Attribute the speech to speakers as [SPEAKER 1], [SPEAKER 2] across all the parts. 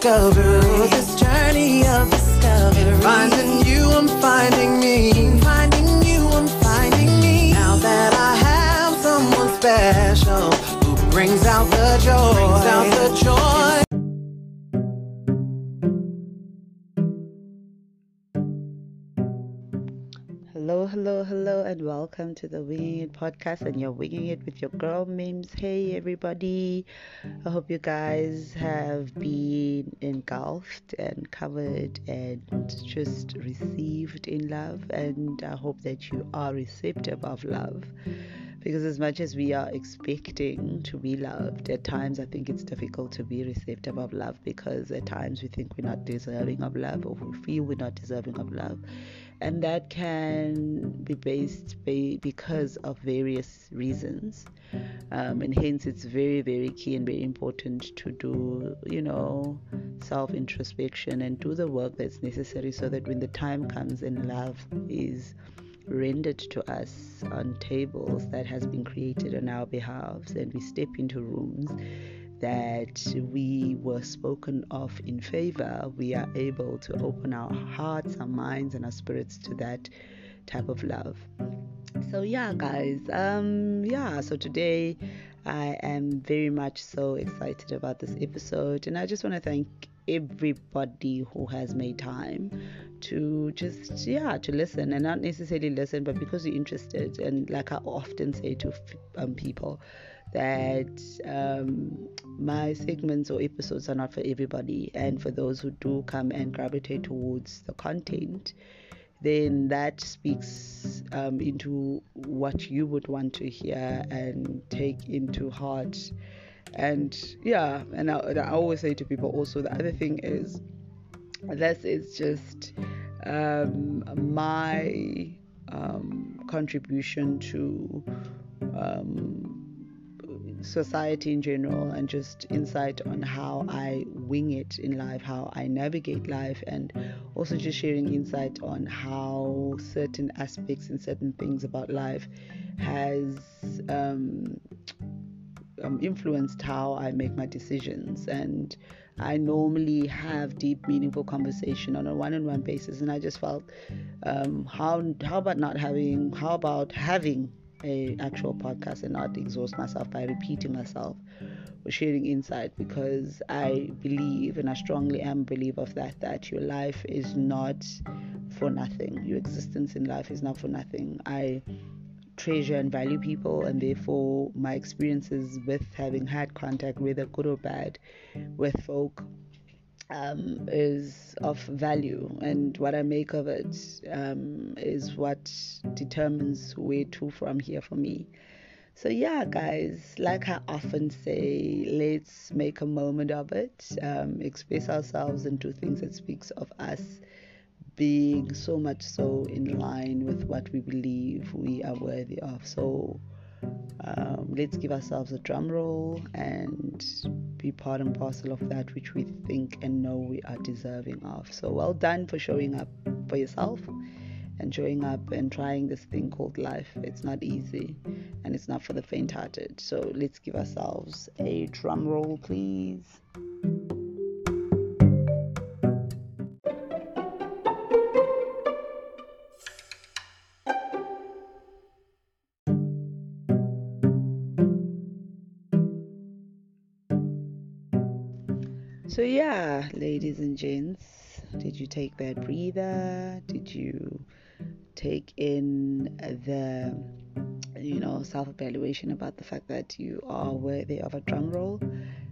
[SPEAKER 1] discovery. This journey of discovery. Finding you, I'm finding me. Finding you, I'm finding me. Now that I have someone special who brings out the joy. Brings out the joy.
[SPEAKER 2] Hello, hello, and welcome to the Winging It podcast. And you're winging it with your girl Mims. Hey, everybody. I hope you guys have been engulfed and covered and just received in love. And I hope that you are receptive of love. Because as much as we are expecting to be loved, at times I think it's difficult to be receptive of love because at times we think we're not deserving of love or we feel we're not deserving of love and that can be based because of various reasons um, and hence it's very very key and very important to do you know self introspection and do the work that's necessary so that when the time comes and love is rendered to us on tables that has been created on our behalves and we step into rooms that we were spoken of in favor, we are able to open our hearts, our minds, and our spirits to that type of love. So, yeah, guys, um, yeah, so today I am very much so excited about this episode, and I just want to thank everybody who has made time to just yeah to listen and not necessarily listen but because you're interested and like i often say to um, people that um, my segments or episodes are not for everybody, and for those who do come and gravitate towards the content, then that speaks um, into what you would want to hear and take into heart. And yeah, and I, and I always say to people also the other thing is this is just um, my um, contribution to um, society in general and just insight on how I wing it in life, how I navigate life, and also just sharing insight on how certain aspects and certain things about life has um, um, influenced how I make my decisions. And I normally have deep, meaningful conversation on a one-on-one basis, and I just felt, um, how how about not having, how about having a actual podcast and not exhaust myself by repeating myself or sharing insight because I believe and I strongly am a believer of that that your life is not for nothing. Your existence in life is not for nothing. I treasure and value people and therefore my experiences with having had contact whether good or bad with folk um, is of value, and what I make of it um, is what determines where to from here for me. So, yeah, guys, like I often say, let's make a moment of it, um, express ourselves, and do things that speaks of us being so much so in line with what we believe we are worthy of. So, um, let's give ourselves a drum roll and be part and parcel of that which we think and know we are deserving of. So, well done for showing up for yourself and showing up and trying this thing called life. It's not easy and it's not for the faint hearted. So, let's give ourselves a drum roll, please. So, yeah, ladies and gents, did you take that breather? Did you take in the, you know, self evaluation about the fact that you are worthy of a drum roll?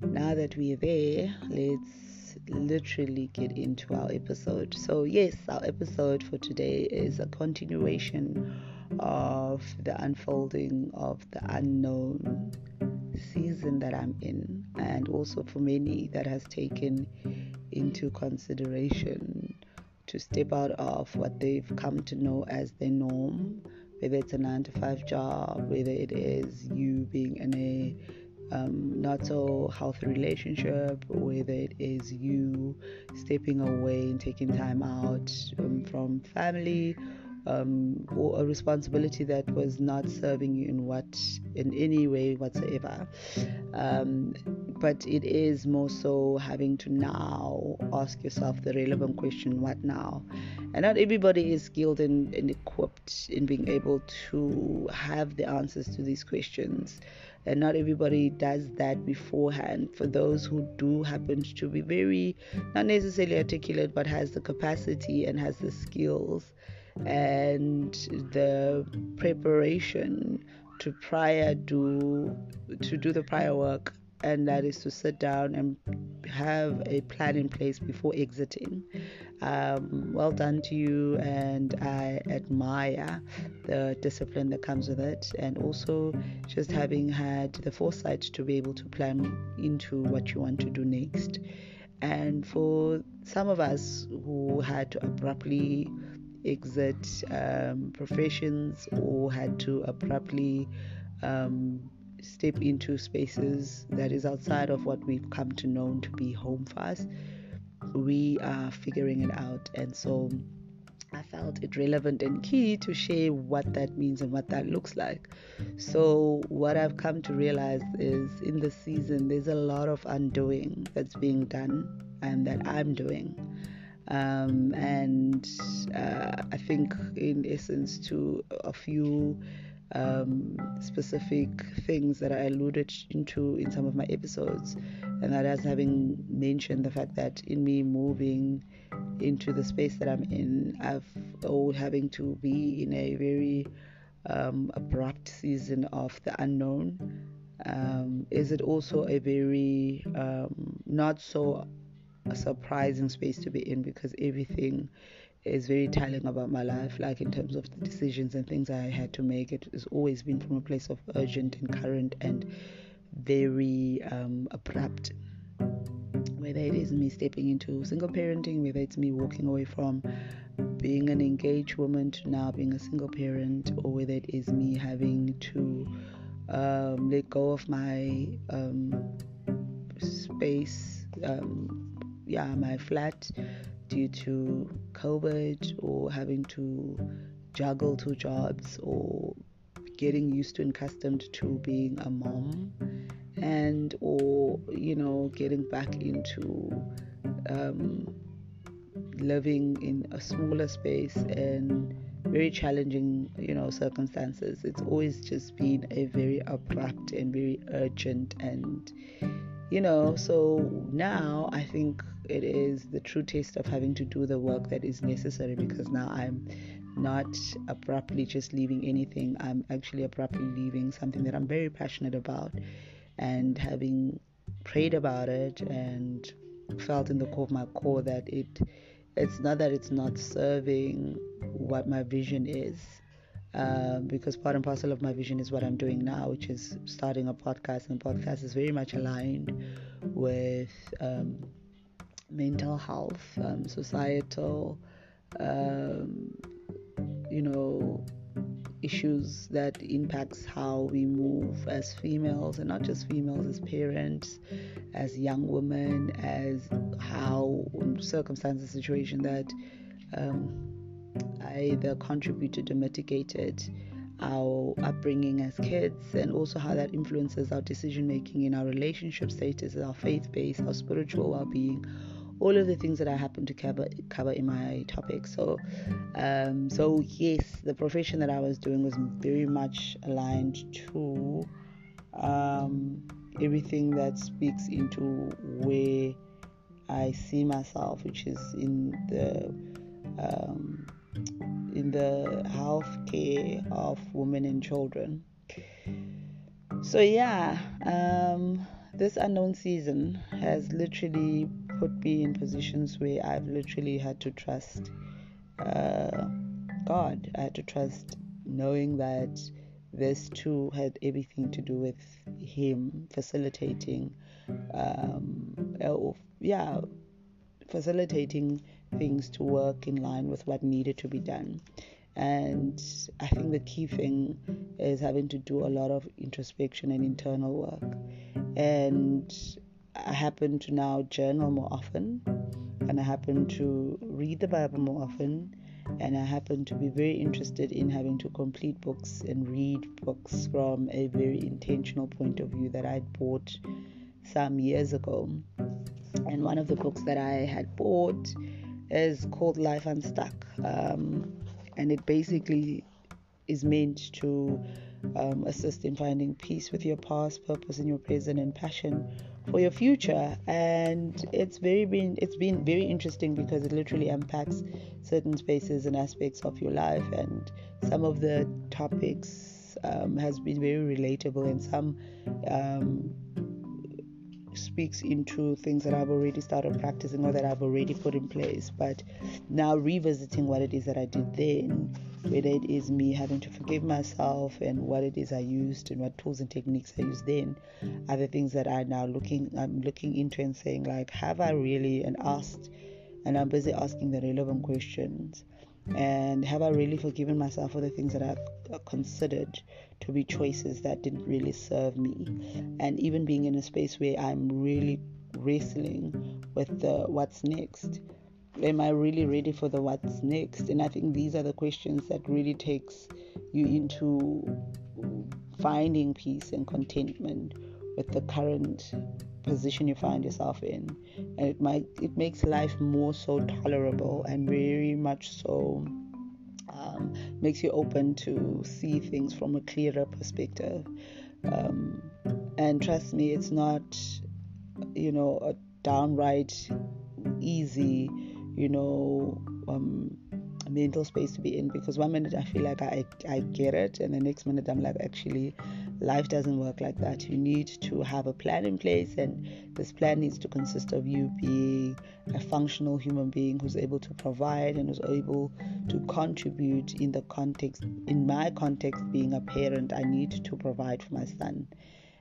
[SPEAKER 2] Now that we're there, let's literally get into our episode. So, yes, our episode for today is a continuation of the unfolding of the unknown season that I'm in, and also for many that has taken into consideration to step out of what they've come to know as their norm, whether it's a nine to five job, whether it is you being in a um, not so healthy relationship, whether it is you stepping away and taking time out um, from family um, or a responsibility that was not serving you in what in any way whatsoever. Um, but it is more so having to now ask yourself the relevant question: What now? And not everybody is skilled and, and equipped in being able to have the answers to these questions and not everybody does that beforehand. For those who do happen to be very, not necessarily articulate, but has the capacity and has the skills and the preparation to prior do to do the prior work and that is to sit down and have a plan in place before exiting. Um, well done to you, and I admire the discipline that comes with it, and also just having had the foresight to be able to plan into what you want to do next. And for some of us who had to abruptly exit um, professions or had to abruptly um, step into spaces that is outside of what we've come to know to be home for us, we are figuring it out. And so I felt it relevant and key to share what that means and what that looks like. So, what I've come to realize is in the season, there's a lot of undoing that's being done and that I'm doing. Um, and uh, I think, in essence, to a few um, specific things that I alluded into in some of my episodes, and that as having mentioned the fact that in me moving into the space that I'm in, I've oh having to be in a very um, abrupt season of the unknown. Um, is it also a very um, not so a surprising space to be in because everything is very telling about my life, like in terms of the decisions and things I had to make. It has always been from a place of urgent and current and very um, abrupt. Whether it is me stepping into single parenting, whether it's me walking away from being an engaged woman to now being a single parent, or whether it is me having to um, let go of my um, space, um, yeah, my flat due to COVID or having to juggle two jobs or getting used to and accustomed to being a mom and or you know getting back into um, living in a smaller space and very challenging you know circumstances. It's always just been a very abrupt and very urgent and you know so now i think it is the true taste of having to do the work that is necessary because now I'm not abruptly just leaving anything. I'm actually abruptly leaving something that I'm very passionate about and having prayed about it and felt in the core of my core that it it's not that it's not serving what my vision is um, because part and parcel of my vision is what I'm doing now, which is starting a podcast, and the podcast is very much aligned with um, mental health, um, societal, um, you know, issues that impacts how we move as females and not just females as parents as young women as how circumstances situation that um, either contributed or mitigated our upbringing as kids and also how that influences our decision making in our relationship status our faith base our spiritual well-being all of the things that I happen to cover cover in my topic. So, um, so yes, the profession that I was doing was very much aligned to um, everything that speaks into where I see myself, which is in the um, in the health care of women and children. So yeah, um, this unknown season has literally put me in positions where I've literally had to trust uh, God. I had to trust knowing that this too had everything to do with Him facilitating, um, yeah, facilitating things to work in line with what needed to be done. And I think the key thing is having to do a lot of introspection and internal work. And I happen to now journal more often, and I happen to read the Bible more often, and I happen to be very interested in having to complete books and read books from a very intentional point of view that I'd bought some years ago. And one of the books that I had bought is called Life Unstuck, um, and it basically is meant to um, assist in finding peace with your past, purpose in your present, and passion for your future. And it's very been it's been very interesting because it literally unpacks certain spaces and aspects of your life, and some of the topics um, has been very relatable, and some um, speaks into things that I've already started practicing or that I've already put in place. But now revisiting what it is that I did then whether it is me having to forgive myself and what it is I used and what tools and techniques I used then are the things that I now looking I'm looking into and saying like have I really and asked and I'm busy asking the relevant questions. And have I really forgiven myself for the things that I uh, considered to be choices that didn't really serve me? And even being in a space where I'm really wrestling with the what's next am I really ready for the what's next? And I think these are the questions that really takes you into finding peace and contentment with the current position you find yourself in and it might it makes life more so tolerable and very much so um, makes you open to see things from a clearer perspective um, and trust me it's not you know a downright easy you know, um, mental space to be in because one minute I feel like I, I get it, and the next minute I'm like, actually, life doesn't work like that. You need to have a plan in place, and this plan needs to consist of you being a functional human being who's able to provide and who's able to contribute in the context, in my context, being a parent, I need to provide for my son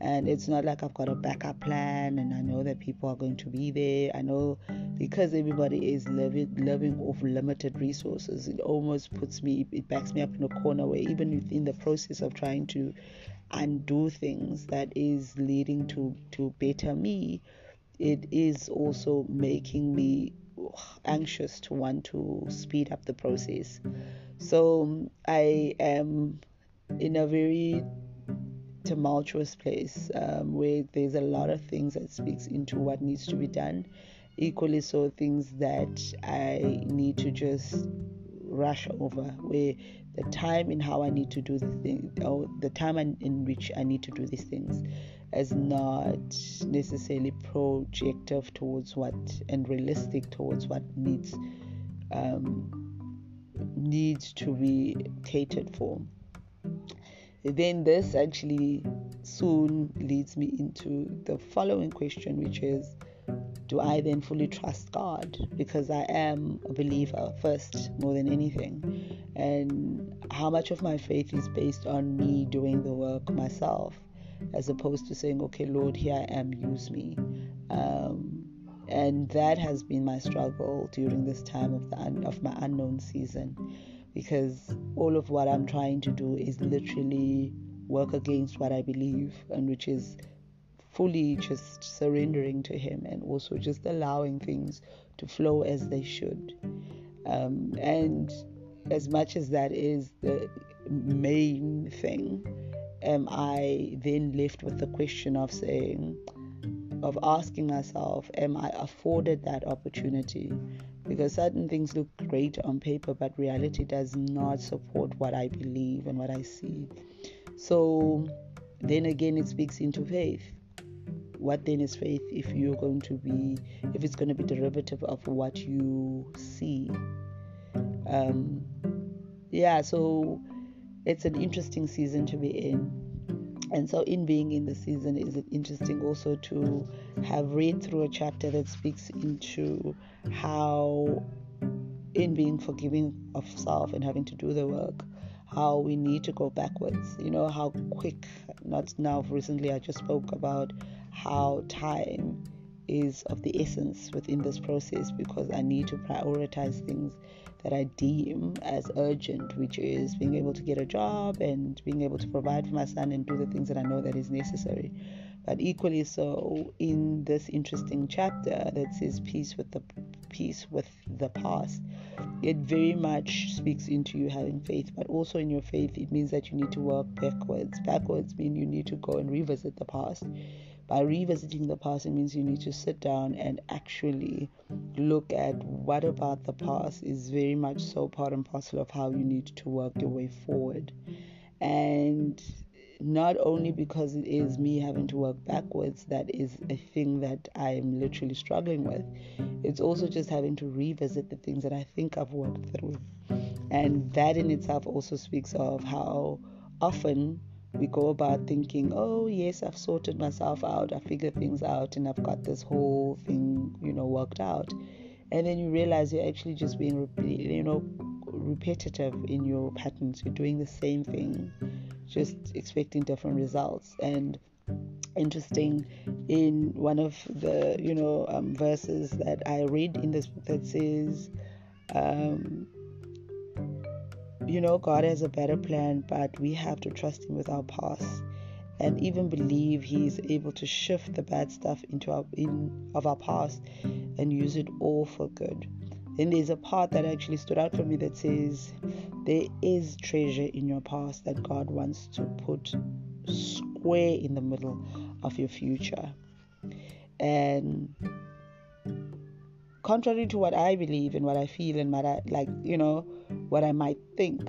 [SPEAKER 2] and it's not like I've got a backup plan and I know that people are going to be there. I know because everybody is living living off limited resources, it almost puts me it backs me up in a corner where even within the process of trying to undo things that is leading to to better me, it is also making me anxious to want to speed up the process. So I am in a very tumultuous place um, where there's a lot of things that speaks into what needs to be done. Equally so, things that I need to just rush over, where the time in how I need to do the thing, or the time in which I need to do these things, is not necessarily projective towards what and realistic towards what needs um, needs to be catered for then this actually soon leads me into the following question, which is do I then fully trust God? Because I am a believer first, more than anything. And how much of my faith is based on me doing the work myself, as opposed to saying, okay, Lord, here I am, use me. Um, and that has been my struggle during this time of the un- of my unknown season because all of what I'm trying to do is literally work against what I believe, and which is fully just surrendering to Him and also just allowing things to flow as they should. Um, and as much as that is the main thing, am I then left with the question of saying, of asking myself, am I afforded that opportunity? Because certain things look great on paper, but reality does not support what I believe and what I see. So then again, it speaks into faith. What then is faith if you're going to be, if it's going to be derivative of what you see? Um, yeah, so it's an interesting season to be in and so in being in the season is it interesting also to have read through a chapter that speaks into how in being forgiving of self and having to do the work how we need to go backwards. You know how quick not now recently i just spoke about how time is of the essence within this process because i need to prioritize things that I deem as urgent, which is being able to get a job and being able to provide for my son and do the things that I know that is necessary. But equally so, in this interesting chapter that says peace with the peace with the past, it very much speaks into you having faith. But also in your faith, it means that you need to work backwards. Backwards mean you need to go and revisit the past. By revisiting the past, it means you need to sit down and actually look at what about the past is very much so part and parcel of how you need to work your way forward. And not only because it is me having to work backwards that is a thing that I'm literally struggling with, it's also just having to revisit the things that I think I've worked through. And that in itself also speaks of how often we go about thinking, oh, yes, I've sorted myself out, I figured things out, and I've got this whole thing, you know, worked out. And then you realize you're actually just being, you know, repetitive in your patterns. You're doing the same thing just expecting different results. And interesting in one of the you know um, verses that I read in this book that says, um, you know, God has a better plan, but we have to trust Him with our past and even believe He is able to shift the bad stuff into our in of our past and use it all for good. Then there's a part that actually stood out for me that says, There is treasure in your past that God wants to put square in the middle of your future. And contrary to what I believe and what I feel and what I like, you know, what I might think,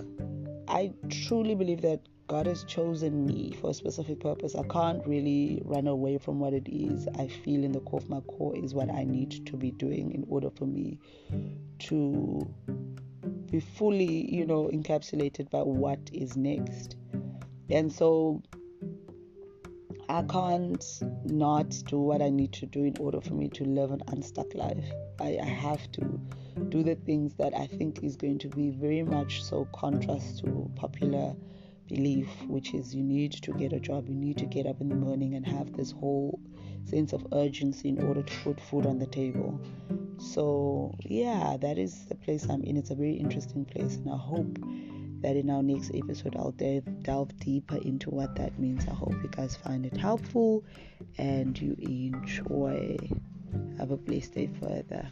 [SPEAKER 2] I truly believe that God has chosen me for a specific purpose. I can't really run away from what it is I feel in the core of my core is what I need to be doing in order for me to be fully, you know, encapsulated by what is next. And so I can't not do what I need to do in order for me to live an unstuck life. I, I have to do the things that I think is going to be very much so contrast to popular belief, which is you need to get a job, you need to get up in the morning and have this whole sense of urgency in order to put food on the table. So, yeah, that is the place I'm in. It's a very interesting place, and I hope that in our next episode I'll delve, delve deeper into what that means. I hope you guys find it helpful and you enjoy. Have a blessed day further.